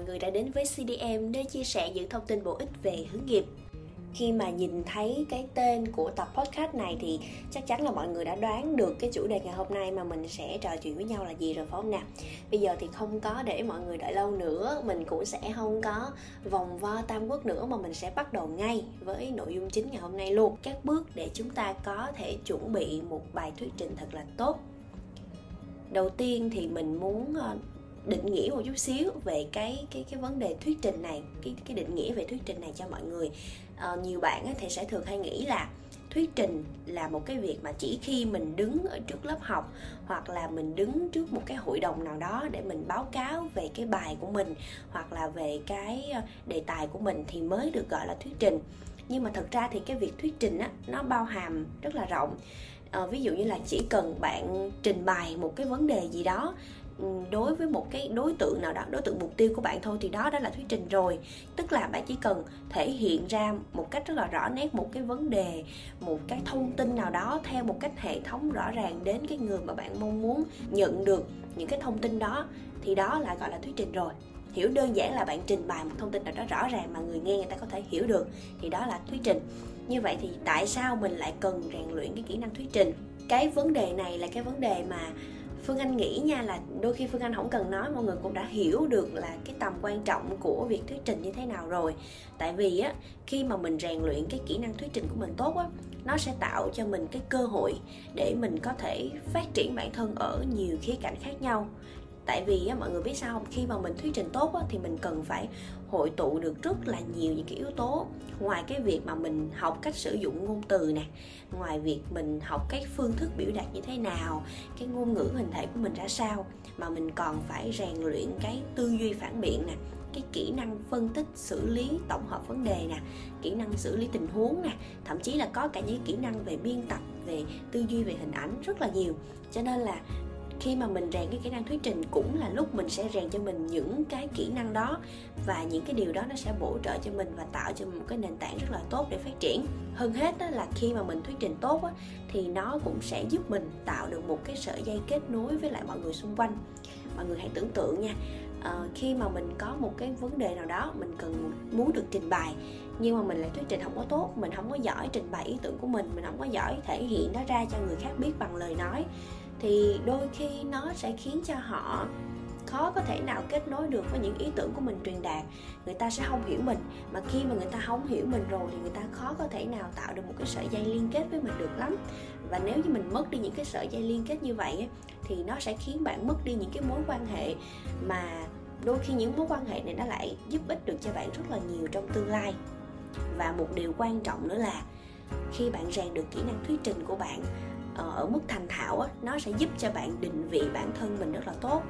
mọi người đã đến với CDM để chia sẻ những thông tin bổ ích về hướng nghiệp. Khi mà nhìn thấy cái tên của tập podcast này thì chắc chắn là mọi người đã đoán được cái chủ đề ngày hôm nay mà mình sẽ trò chuyện với nhau là gì rồi phải không nào? Bây giờ thì không có để mọi người đợi lâu nữa, mình cũng sẽ không có vòng vo tam quốc nữa mà mình sẽ bắt đầu ngay với nội dung chính ngày hôm nay luôn. Các bước để chúng ta có thể chuẩn bị một bài thuyết trình thật là tốt đầu tiên thì mình muốn ờ, định nghĩa một chút xíu về cái cái cái vấn đề thuyết trình này cái cái định nghĩa về thuyết trình này cho mọi người. À, nhiều bạn thì sẽ thường hay nghĩ là thuyết trình là một cái việc mà chỉ khi mình đứng ở trước lớp học hoặc là mình đứng trước một cái hội đồng nào đó để mình báo cáo về cái bài của mình hoặc là về cái ờ, đề tài của mình thì mới được gọi là thuyết trình. Nhưng mà thật ra thì cái việc thuyết trình á nó bao hàm rất là rộng. À, ví dụ như là chỉ cần bạn trình bày một cái vấn đề gì đó Ừ, đối với một cái đối tượng nào đó, đối tượng mục tiêu của bạn thôi thì đó đã là thuyết trình rồi. Tức là bạn chỉ cần thể hiện ra một cách rất là rõ nét một cái vấn đề, một cái thông tin nào đó theo một cách hệ thống rõ ràng đến cái người mà bạn mong muốn nhận được những cái thông tin đó, thì đó là, gọi là, thuyết trình rồi. Hiểu đơn giản là bạn trình bày một thông tin nào đó rõ ràng mà người nghe người ta có thể hiểu được, thì đó là thuyết trình. Như vậy thì tại sao mình lại cần rèn luyện cái kỹ năng thuyết trình? Cái vấn đề này là cái vấn đề mà Phương Anh nghĩ nha là đôi khi Phương Anh không cần nói mọi người cũng đã hiểu được là cái tầm quan trọng của việc thuyết trình như thế nào rồi. Tại vì á khi mà mình rèn luyện cái kỹ năng thuyết trình của mình tốt á, nó sẽ tạo cho mình cái cơ hội để mình có thể phát triển bản thân ở nhiều khía cạnh khác nhau tại vì á, mọi người biết sao không khi mà mình thuyết trình tốt á, thì mình cần phải hội tụ được rất là nhiều những cái yếu tố. Ngoài cái việc mà mình học cách sử dụng ngôn từ nè, ngoài việc mình học cái phương thức biểu đạt như thế nào, cái ngôn ngữ hình thể của mình ra sao, mà mình còn phải rèn luyện cái tư duy phản biện nè, cái kỹ năng phân tích, xử lý, tổng hợp vấn đề nè, kỹ năng xử lý tình huống nè, thậm chí là có cả những kỹ năng về biên tập, về tư duy, về hình ảnh rất là nhiều. Cho nên là khi mà mình rèn cái kỹ năng thuyết trình cũng là lúc mình sẽ rèn cho mình những cái kỹ năng đó và những cái điều đó nó sẽ bổ trợ cho mình và tạo cho mình một cái nền tảng rất là tốt để phát triển. Hơn hết đó là khi mà mình thuyết trình tốt á, thì nó cũng sẽ giúp mình tạo được một cái sợi dây kết nối với lại mọi người xung quanh. Mọi người hãy tưởng tượng nha à, khi mà mình có một cái vấn đề nào đó mình cần muốn được trình bày nhưng mà mình lại thuyết trình không có tốt mình không có giỏi trình bày ý tưởng của mình mình không có giỏi thể hiện nó ra cho người khác biết bằng lời nói thì đôi khi nó sẽ khiến cho họ khó có thể nào kết nối được với những ý tưởng của mình truyền đạt. Người ta sẽ không hiểu mình, mà khi mà người ta không hiểu mình rồi thì người ta khó có thể nào tạo được một cái sợi dây liên kết với mình được lắm. Và nếu như mình mất đi những cái sợi dây liên kết như vậy thì nó sẽ khiến bạn mất đi những cái mối quan hệ mà đôi khi những mối quan hệ này nó lại giúp ích được cho bạn rất là nhiều trong tương lai. Và một điều quan trọng nữa là khi bạn rèn được kỹ năng thuyết trình của bạn Ờ, ở mức thành thạo á, nó sẽ giúp cho bạn định vị bản thân mình rất là tốt.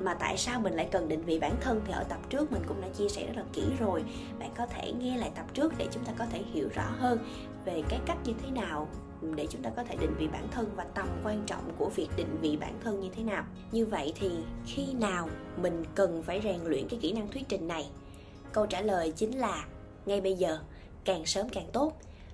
Mà tại sao mình lại cần định vị bản thân thì ở tập trước mình cũng đã chia sẻ rất là kỹ rồi. Bạn có thể nghe lại tập trước để chúng ta có thể hiểu rõ hơn về cái cách như thế nào để chúng ta có thể định vị bản thân và tầm quan trọng của việc định vị bản thân như thế nào. Như vậy thì khi nào mình cần phải rèn luyện cái kỹ năng thuyết trình này? Câu trả lời chính là ngay bây giờ càng sớm càng tốt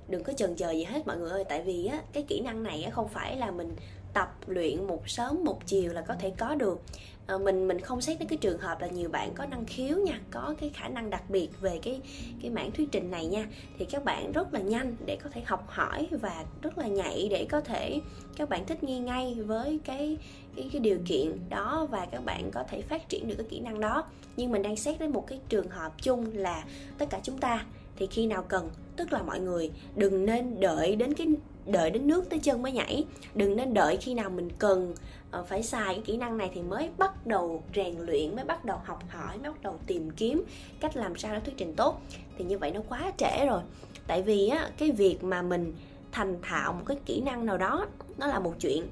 đừng có chần chờ gì hết mọi người ơi. Tại vì á cái kỹ năng này á không phải là mình tập luyện một sớm một chiều là có thể có được. À, mình mình không xét đến cái trường hợp là nhiều bạn có năng khiếu nha có cái khả năng đặc biệt về cái cái mảng thuyết trình này nha. Thì các bạn rất là nhanh để có thể học hỏi và rất là nhạy để có thể các bạn thích nghi ngay với cái cái, cái điều kiện đó và các bạn có thể phát triển được cái kỹ năng đó. Nhưng mình đang xét đến một cái trường hợp chung là tất cả chúng ta thì khi nào cần, tức là mọi người, đừng nên đợi đến cái, đợi đến nước tới chân mới nhảy. Đừng nên đợi khi nào mình cần ờ, phải xài cái kỹ năng này thì mới bắt đầu rèn luyện, mới bắt đầu học hỏi, mới bắt đầu tìm kiếm cách làm sao để thuyết trình tốt. Thì như vậy nó quá trễ rồi. Tại vì á, cái việc mà mình thành thạo một cái kỹ năng nào đó, nó là một chuyện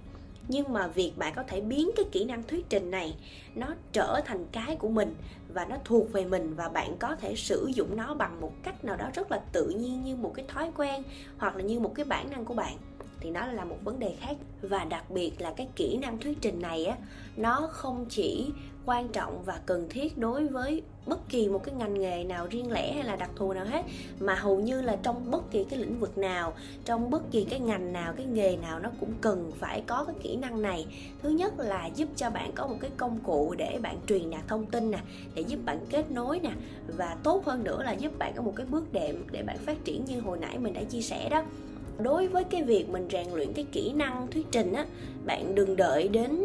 nhưng mà việc bạn có thể biến cái kỹ năng thuyết trình này, nó trở thành cái của mình và nó thuộc về mình và bạn có thể sử dụng nó bằng một cách nào đó rất là tự nhiên như một cái thói quen hoặc là như một cái bản năng của bạn, thì nó là một vấn đề khác. Và đặc biệt là cái kỹ năng thuyết trình này á, nó không chỉ quan trọng và cần thiết đối với bất kỳ một cái ngành nghề nào riêng lẻ hay là đặc thù nào hết, mà hầu như là trong bất kỳ cái lĩnh vực nào, trong bất kỳ cái ngành nào, cái nghề nào nó cũng cần phải có cái kỹ năng này. Thứ nhất là giúp cho bạn có một cái công cụ để bạn truyền đạt thông tin nè, để giúp bạn kết nối nè, và tốt hơn nữa là giúp bạn có một cái bước đệm để bạn phát triển như hồi nãy mình đã chia sẻ đó. Đối với cái việc mình rèn luyện cái kỹ năng thuyết trình á, bạn đừng đợi đến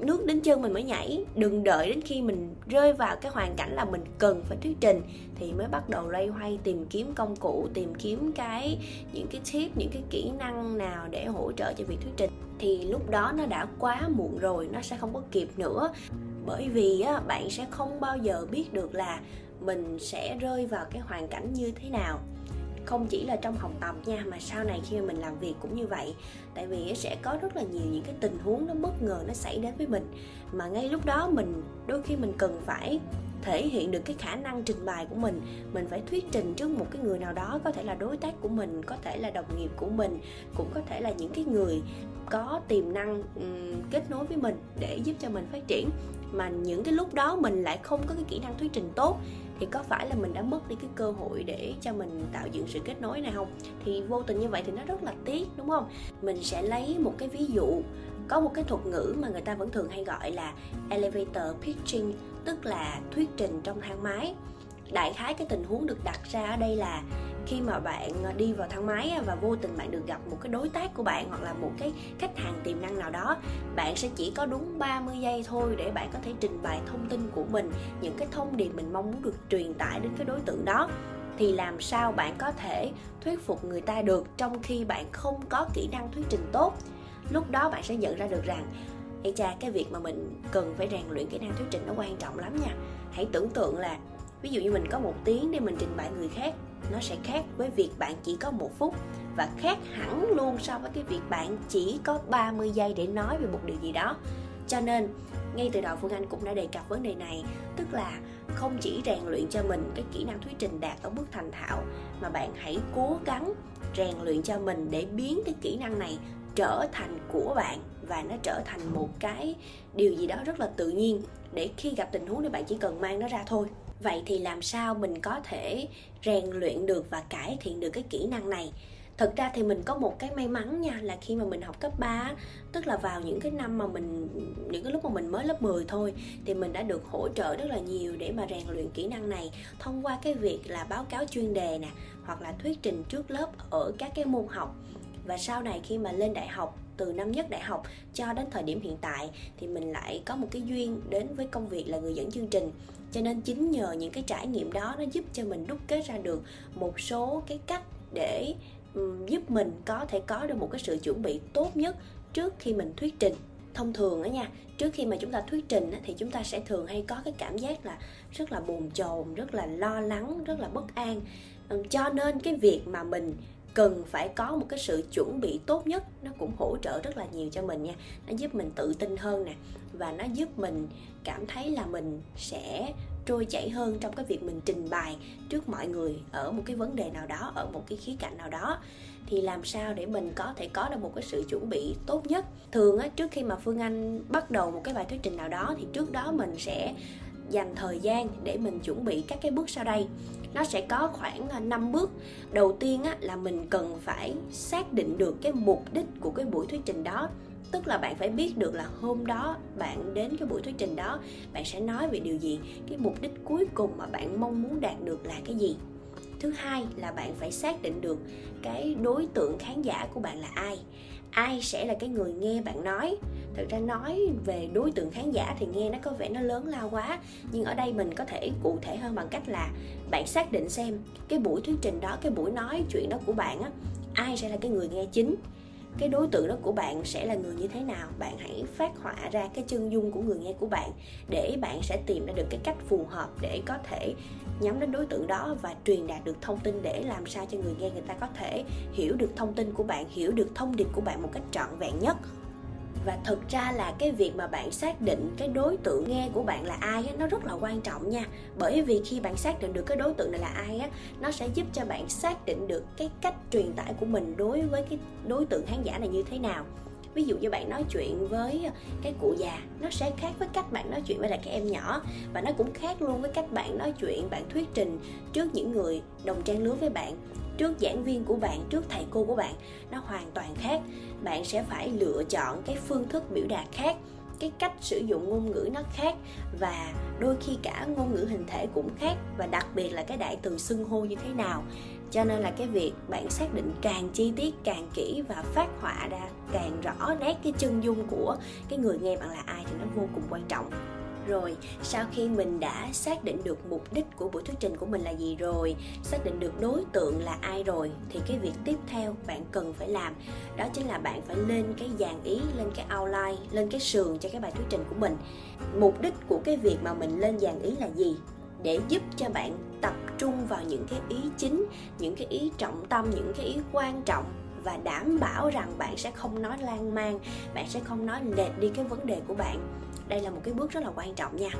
nước đến chân mình mới nhảy. Đừng đợi đến khi mình rơi vào cái hoàn cảnh là mình cần phải thuyết trình thì mới bắt đầu loay hoay tìm kiếm công cụ tìm kiếm cái những cái tip những cái kỹ năng nào để hỗ trợ cho việc thuyết trình. Thì lúc đó nó đã quá muộn rồi nó sẽ không có kịp nữa. Bởi vì á, bạn sẽ không bao giờ biết được là mình sẽ rơi vào cái hoàn cảnh như thế nào không chỉ là trong học tập nha mà sau này khi mà mình làm việc cũng như vậy. Tại vì sẽ có rất là nhiều những cái tình huống nó bất ngờ nó xảy đến với mình. Mà ngay lúc đó mình đôi khi mình cần phải thể hiện được cái khả năng trình bày của mình. Mình phải thuyết trình trước một cái người nào đó có thể là đối tác của mình có thể là đồng nghiệp của mình cũng có thể là những cái người có tiềm năng um, kết nối với mình để giúp cho mình phát triển. Mà những cái lúc đó mình lại không có cái kỹ năng thuyết trình tốt thì có phải là mình đã mất đi cái cơ hội để cho mình tạo dựng sự kết nối này không? Thì vô tình như vậy thì nó rất là tiếc, đúng không? Mình sẽ lấy một cái ví dụ, có một cái thuật ngữ mà người ta vẫn thường hay gọi là elevator pitching, tức là thuyết trình trong thang máy. Đại khái cái tình huống được đặt ra ở đây là khi mà bạn ờ, đi vào thang máy và vô tình bạn được gặp một cái đối tác của bạn hoặc là một cái khách hàng tiềm năng nào đó bạn sẽ chỉ có đúng 30 giây thôi để bạn có thể trình bày thông tin của mình những cái thông điệp mình mong muốn được truyền tải đến cái đối tượng đó. Thì làm sao bạn có thể thuyết phục người ta được trong khi bạn không có kỹ năng thuyết trình tốt? Lúc đó bạn sẽ nhận ra được rằng hay cha, cái việc mà mình cần phải rèn luyện kỹ năng thuyết trình nó quan trọng lắm nha. Hãy tưởng tượng là ví dụ như mình có một tiếng để mình trình bày người khác nó sẽ khác với việc bạn chỉ có một phút và khác hẳn luôn so với cái việc bạn chỉ có 30 giây để nói về một điều gì đó. Cho nên, ngay từ đầu phương anh cũng đã đề cập vấn đề này, tức là không chỉ rèn luyện cho mình cái kỹ năng thuyết trình đạt ở mức thành thạo, mà bạn hãy cố gắng rèn luyện cho mình để biến cái kỹ năng này trở thành của bạn và nó trở thành một cái điều gì đó rất là tự nhiên để khi gặp tình huống thì bạn chỉ cần mang nó ra thôi vậy thì làm sao mình có thể rèn luyện được và cải thiện được cái kỹ năng này? Thật ra thì mình có một cái may mắn nha, là khi mà mình học cấp 3 tức là vào những cái năm mà mình, những cái lúc mà mình mới lớp 10 thôi, thì mình đã được hỗ trợ rất là nhiều để mà rèn luyện kỹ năng này thông qua cái việc là báo cáo chuyên đề nè, hoặc là thuyết trình trước lớp ở các cái môn học. Và sau này khi mà lên đại học, từ năm nhất đại học cho đến thời điểm hiện tại, thì mình lại có một cái duyên đến với công việc là người dẫn chương trình cho nên chính nhờ những cái trải nghiệm đó nó giúp cho mình đúc kết ra được một số cái cách để um, giúp mình có thể có được một cái sự chuẩn bị tốt nhất trước khi mình thuyết trình. Thông thường á nha trước khi mà chúng ta thuyết trình á, thì chúng ta sẽ thường hay có cái cảm giác là rất là bồn chồn rất là lo lắng rất là bất an. Cho nên cái việc mà mình cần phải có một cái sự chuẩn bị tốt nhất, nó cũng hỗ trợ rất là nhiều cho mình nha. Nó giúp mình tự tin hơn nè, và nó giúp mình cảm thấy là mình sẽ trôi chảy hơn trong cái việc mình trình bày trước mọi người ở một cái vấn đề nào đó, ở một cái khía cạnh nào đó. Thì làm sao để mình có thể có được một cái sự chuẩn bị tốt nhất? Thường á, trước khi mà phương anh bắt đầu một cái bài thuyết trình nào đó thì trước đó mình sẽ dành thời gian để mình chuẩn bị các cái bước sau đây. Nó sẽ có khoảng à, 5 bước. Đầu tiên á, là mình cần phải xác định được cái mục đích của cái buổi thuyết trình đó. Tức là bạn phải biết được là hôm đó bạn đến cái buổi thuyết trình đó bạn sẽ nói về điều gì cái mục đích cuối cùng mà bạn mong muốn đạt được là cái gì. Thứ hai là bạn phải xác định được cái đối tượng khán giả của bạn là ai ai sẽ là cái người nghe bạn nói? Thực ra nói về đối tượng khán giả thì nghe nó có vẻ nó lớn lao quá, nhưng ở đây mình có thể cụ thể hơn bằng cách là bạn xác định xem cái buổi thuyết trình đó, cái buổi nói chuyện đó của bạn á, ai sẽ là cái người nghe chính? Cái đối tượng đó của bạn sẽ là người như thế nào? Bạn hãy phát họa ra cái chân dung của người nghe của bạn để bạn sẽ tìm ra được cái cách phù hợp để có thể nhắm đến đối tượng đó và truyền đạt được thông tin để làm sao cho người nghe người ta có thể hiểu được thông tin của bạn, hiểu được thông điệp của bạn một cách trọn vẹn nhất và thực ra là cái việc mà bạn xác định cái đối tượng nghe của bạn là ai á, nó rất là quan trọng nha. Bởi vì khi bạn xác định được cái đối tượng này là ai á nó sẽ giúp cho bạn xác định được cái cách truyền tải của mình đối với cái đối tượng khán giả này như thế nào. Ví dụ như bạn nói chuyện với ờ, cái cụ già nó sẽ khác với cách bạn nói chuyện với lại các em nhỏ. Và nó cũng khác luôn với cách bạn nói chuyện bạn thuyết trình trước những người đồng trang lứa với bạn trước giảng viên của bạn, trước thầy cô của bạn, nó hoàn toàn khác. Bạn sẽ phải lựa chọn cái phương thức biểu đạt khác, cái cách sử dụng ngôn ngữ nó khác, và đôi khi cả ngôn ngữ hình thể cũng khác, và đặc biệt là cái đại từ xưng hô như thế nào. Cho nên là cái việc bạn xác định càng chi tiết, càng kỹ và phát họa ra càng rõ nét cái chân dung của cái người nghe bạn là ai thì nó vô cùng quan trọng rồi, sau khi mình đã xác định được mục đích của buổi thuyết trình của mình là gì rồi, xác định được đối tượng là ai rồi, thì cái việc tiếp theo bạn cần phải làm đó chính là bạn phải lên cái dàn ý, lên cái outline, lên cái sườn cho cái bài thuyết trình của mình. Mục đích của cái việc mà mình lên dàn ý là gì? Để giúp cho bạn tập trung vào những cái ý chính, những cái ý trọng tâm, những cái ý quan trọng và đảm bảo rằng bạn sẽ không nói lan man, bạn sẽ không nói lệch đi cái vấn đề của bạn. Đây là một cái bước rất là quan trọng nha.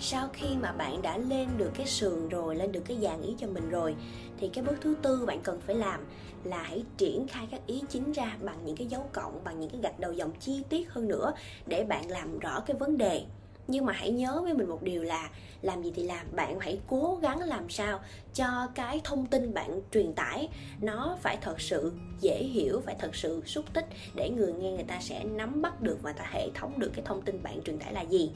Sau khi mà bạn đã lên được cái sườn rồi, lên được cái dàn ý cho mình rồi, thì cái bước thứ tư bạn cần phải làm là hãy triển khai các ý chính ra bằng những cái dấu cộng, bằng những cái gạch đầu dòng chi tiết hơn nữa để bạn làm rõ cái vấn đề nhưng mà hãy nhớ với mình một điều là làm gì thì làm bạn hãy cố gắng làm sao cho cái thông tin bạn truyền tải nó phải thật sự dễ hiểu phải thật sự xúc tích để người nghe người ta sẽ nắm bắt được và ta hệ thống được cái thông tin bạn truyền tải là gì.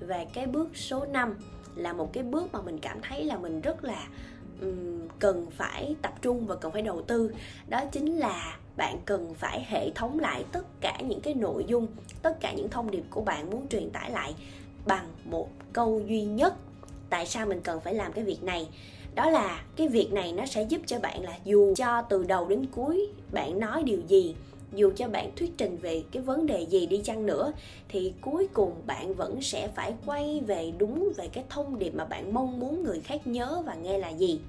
Và cái bước số 5 là một cái bước mà mình cảm thấy là mình rất là um, cần phải tập trung và cần phải đầu tư. Đó chính là bạn cần phải hệ thống lại tất cả những cái nội dung, tất cả những thông điệp của bạn muốn truyền tải lại bằng một câu duy nhất. Tại sao mình cần phải làm cái việc này? Đó là cái việc này nó sẽ giúp cho bạn là dù cho từ đầu đến cuối bạn nói điều gì, dù cho bạn thuyết trình về cái vấn đề gì đi chăng nữa, thì cuối cùng bạn vẫn sẽ phải quay về đúng về cái thông điệp mà bạn mong muốn người khác nhớ và nghe là gì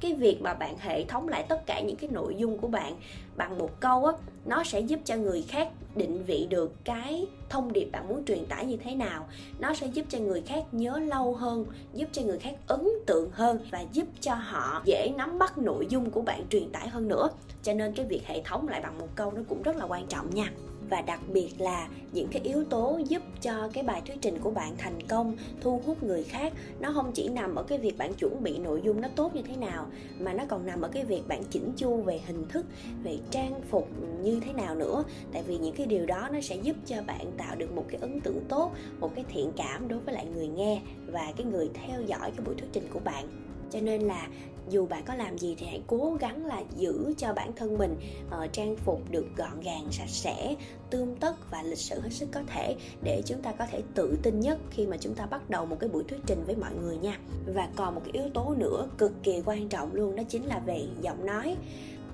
cái việc mà bạn hệ thống lại tất cả những cái nội dung của bạn bằng một câu á, nó sẽ giúp cho người khác định vị được cái thông điệp bạn muốn truyền tải như thế nào. Nó sẽ giúp cho người khác nhớ lâu hơn, giúp cho người khác ấn tượng hơn và giúp cho họ dễ nắm bắt nội dung của bạn truyền tải hơn nữa. Cho nên cái việc hệ thống lại bằng một câu nó cũng rất là quan trọng nha và đặc biệt là những cái yếu tố giúp cho cái bài thuyết trình của bạn thành công, thu hút người khác. Nó không chỉ nằm ở cái việc bạn chuẩn bị nội dung nó tốt như thế nào, mà nó còn nằm ở cái việc bạn chỉnh chu về hình thức, về trang phục như thế nào nữa. Tại vì những cái điều đó nó sẽ giúp cho bạn tạo được một cái ấn tượng tốt, một cái thiện cảm đối với lại người nghe và cái người theo dõi cái buổi thuyết trình của bạn cho nên là dù bạn có làm gì thì hãy cố gắng là giữ cho bản thân mình uh, trang phục được gọn gàng sạch sẽ tươm tất và lịch sự hết sức có thể để chúng ta có thể tự tin nhất khi mà chúng ta bắt đầu một cái buổi thuyết trình với mọi người nha. Và còn một cái yếu tố nữa cực kỳ quan trọng luôn đó chính là về giọng nói.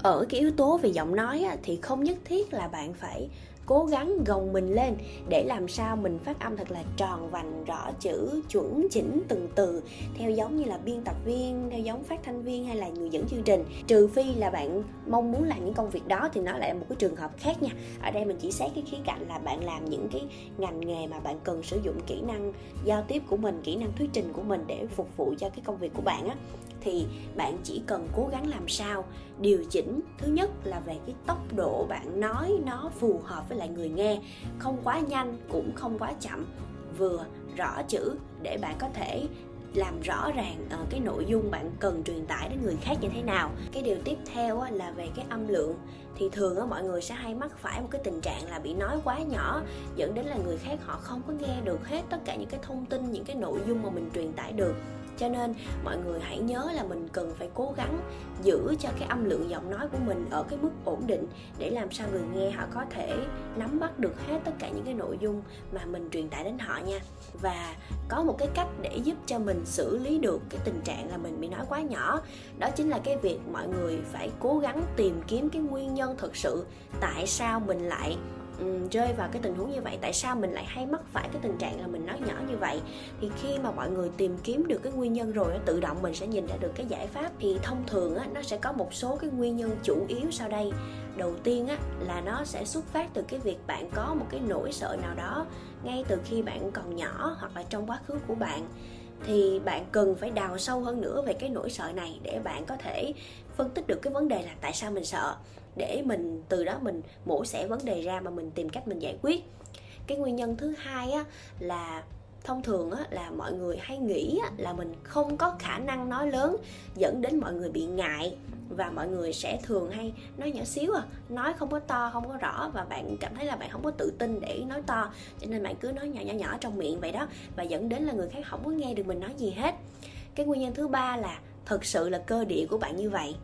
Ở cái yếu tố về giọng nói á, thì không nhất thiết là bạn phải cố gắng gồng mình lên để làm sao mình phát âm thật là tròn vành, rõ chữ, chuẩn chỉnh, từng từ, theo giống như là biên tập viên, theo giống phát thanh viên hay là người dẫn chương trình. Trừ phi là bạn mong muốn làm những công việc đó thì nó lại là một cái trường hợp khác nha. Ở đây mình chỉ xét cái khía cạnh là bạn làm những cái ngành nghề mà bạn cần sử dụng kỹ năng giao tiếp của mình, kỹ năng thuyết trình của mình để phục vụ cho cái công việc của bạn á. Thì bạn chỉ cần cố gắng làm sao điều chỉnh. Thứ nhất là về cái tốc độ bạn nói nó phù hợp với lại người nghe. Không quá nhanh cũng không quá chậm. Vừa rõ chữ để bạn có thể làm rõ ràng uh, cái nội dung bạn cần truyền tải đến người khác như thế nào. Cái điều tiếp theo là về cái âm lượng. Thì thường á mọi người sẽ hay mắc phải một cái tình trạng là bị nói quá nhỏ dẫn đến là người khác họ không có nghe được hết tất cả những cái thông tin những cái nội dung mà mình truyền tải được cho nên mọi người hãy nhớ là mình cần phải cố gắng giữ cho cái âm lượng giọng nói của mình ở cái mức ổn định để làm sao người nghe họ có thể nắm bắt được hết tất cả những cái nội dung mà mình truyền tải đến họ nha. Và có một cái cách để giúp cho mình xử lý được cái tình trạng là mình bị nói quá nhỏ, đó chính là cái việc mọi người phải cố gắng tìm kiếm cái nguyên nhân thực sự tại sao mình lại um, rơi vào cái tình huống như vậy tại sao mình lại hay mắc phải cái tình trạng là mình nói nhỏ như vậy? Thì khi mà mọi người tìm kiếm được cái nguyên nhân rồi tự động mình sẽ nhìn ra được cái giải pháp. Thì thông thường á, nó sẽ có một số cái nguyên nhân chủ yếu sau đây. Đầu tiên á, là nó sẽ xuất phát từ cái việc bạn có một cái nỗi sợ nào đó ngay từ khi bạn còn nhỏ hoặc là trong quá khứ của bạn. Thì bạn cần phải đào sâu hơn nữa về cái nỗi sợ này để bạn có thể phân tích được cái vấn đề là tại sao mình sợ để mình từ đó mình mổ xẻ vấn đề ra mà mình tìm cách mình giải quyết. Cái nguyên nhân thứ hai á là thông thường á, là mọi người hay nghĩ á, là mình không có khả năng nói lớn dẫn đến mọi người bị ngại và mọi người sẽ thường hay nói nhỏ xíu à nói không có to không có rõ và bạn cảm thấy là bạn không có tự tin để nói to cho nên bạn cứ nói nhỏ nhỏ nhỏ trong miệng vậy đó và dẫn đến là người khác không có nghe được mình nói gì hết. Cái nguyên nhân thứ ba là thực sự là cơ địa của bạn như vậy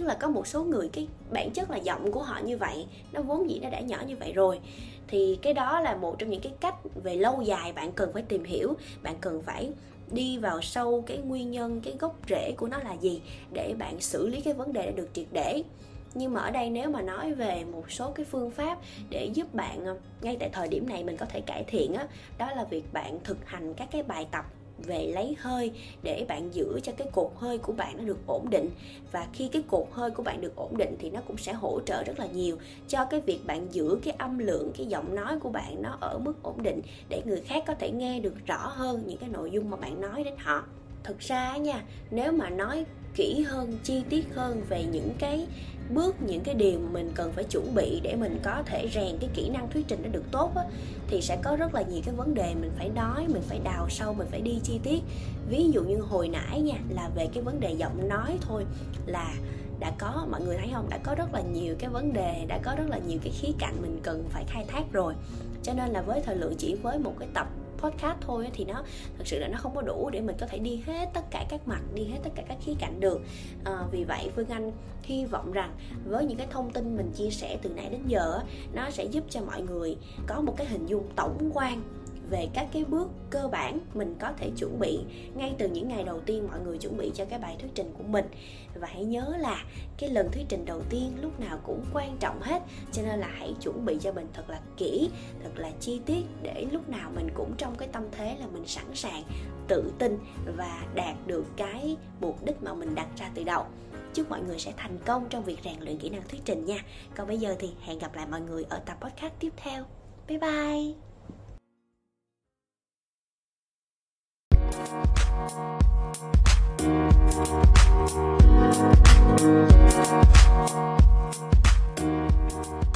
tức là có một số người, cái bản chất là giọng của họ như vậy, nó vốn dĩ nó đã nhỏ như vậy rồi. Thì cái đó là một trong những cái cách về lâu dài bạn cần phải tìm hiểu, bạn cần phải đi vào sâu cái nguyên nhân, cái gốc rễ của nó là gì để bạn xử lý cái vấn đề đã được triệt để. Nhưng mà ở đây nếu mà nói về một số cái phương pháp để giúp bạn ờ, ngay tại thời điểm này mình có thể cải thiện á, đó là việc bạn thực hành các cái bài tập về lấy hơi để bạn giữ cho cái cột hơi của bạn nó được ổn định. Và khi cái cột hơi của bạn được ổn định thì nó cũng sẽ hỗ trợ rất là nhiều cho cái việc bạn giữ cái âm lượng, cái giọng nói của bạn nó ở mức ổn định để người khác có thể nghe được rõ hơn những cái nội dung mà bạn nói đến họ. Thực ra nha, nếu mà nói kỹ hơn chi tiết hơn về những cái bước những cái điều mình cần phải chuẩn bị để mình có thể rèn cái kỹ năng thuyết trình nó được tốt á, thì sẽ có rất là nhiều cái vấn đề mình phải nói mình phải đào sâu mình phải đi chi tiết. Ví dụ như hồi nãy nha là về cái vấn đề giọng nói thôi là đã có mọi người thấy không? Đã có rất là nhiều cái vấn đề đã có rất là nhiều cái khía cạnh mình cần phải khai thác rồi. Cho nên là với thời lượng chỉ với một cái tập podcast thôi thì nó thực sự là nó không có đủ để mình có thể đi hết tất cả các mặt đi hết tất cả các khía cạnh được. À, vì vậy phương anh hy vọng rằng với những cái thông tin mình chia sẻ từ nãy đến giờ nó sẽ giúp cho mọi người có một cái hình dung tổng quan về các cái bước cơ bản mình có thể chuẩn bị ngay từ những ngày đầu tiên mọi người chuẩn bị cho cái bài thuyết trình của mình. Và hãy nhớ là cái lần thuyết trình đầu tiên lúc nào cũng quan trọng hết, cho nên là hãy chuẩn bị cho mình thật là kỹ, thật là chi tiết để lúc nào mình cũng trong cái tâm thế là mình sẵn sàng, tự tin và đạt được cái mục đích mà mình đặt ra từ đầu. Chúc mọi người sẽ thành công trong việc rèn luyện kỹ năng thuyết trình nha. Còn bây giờ thì hẹn gặp lại mọi người ở tập podcast tiếp theo. Bye bye! Thank you.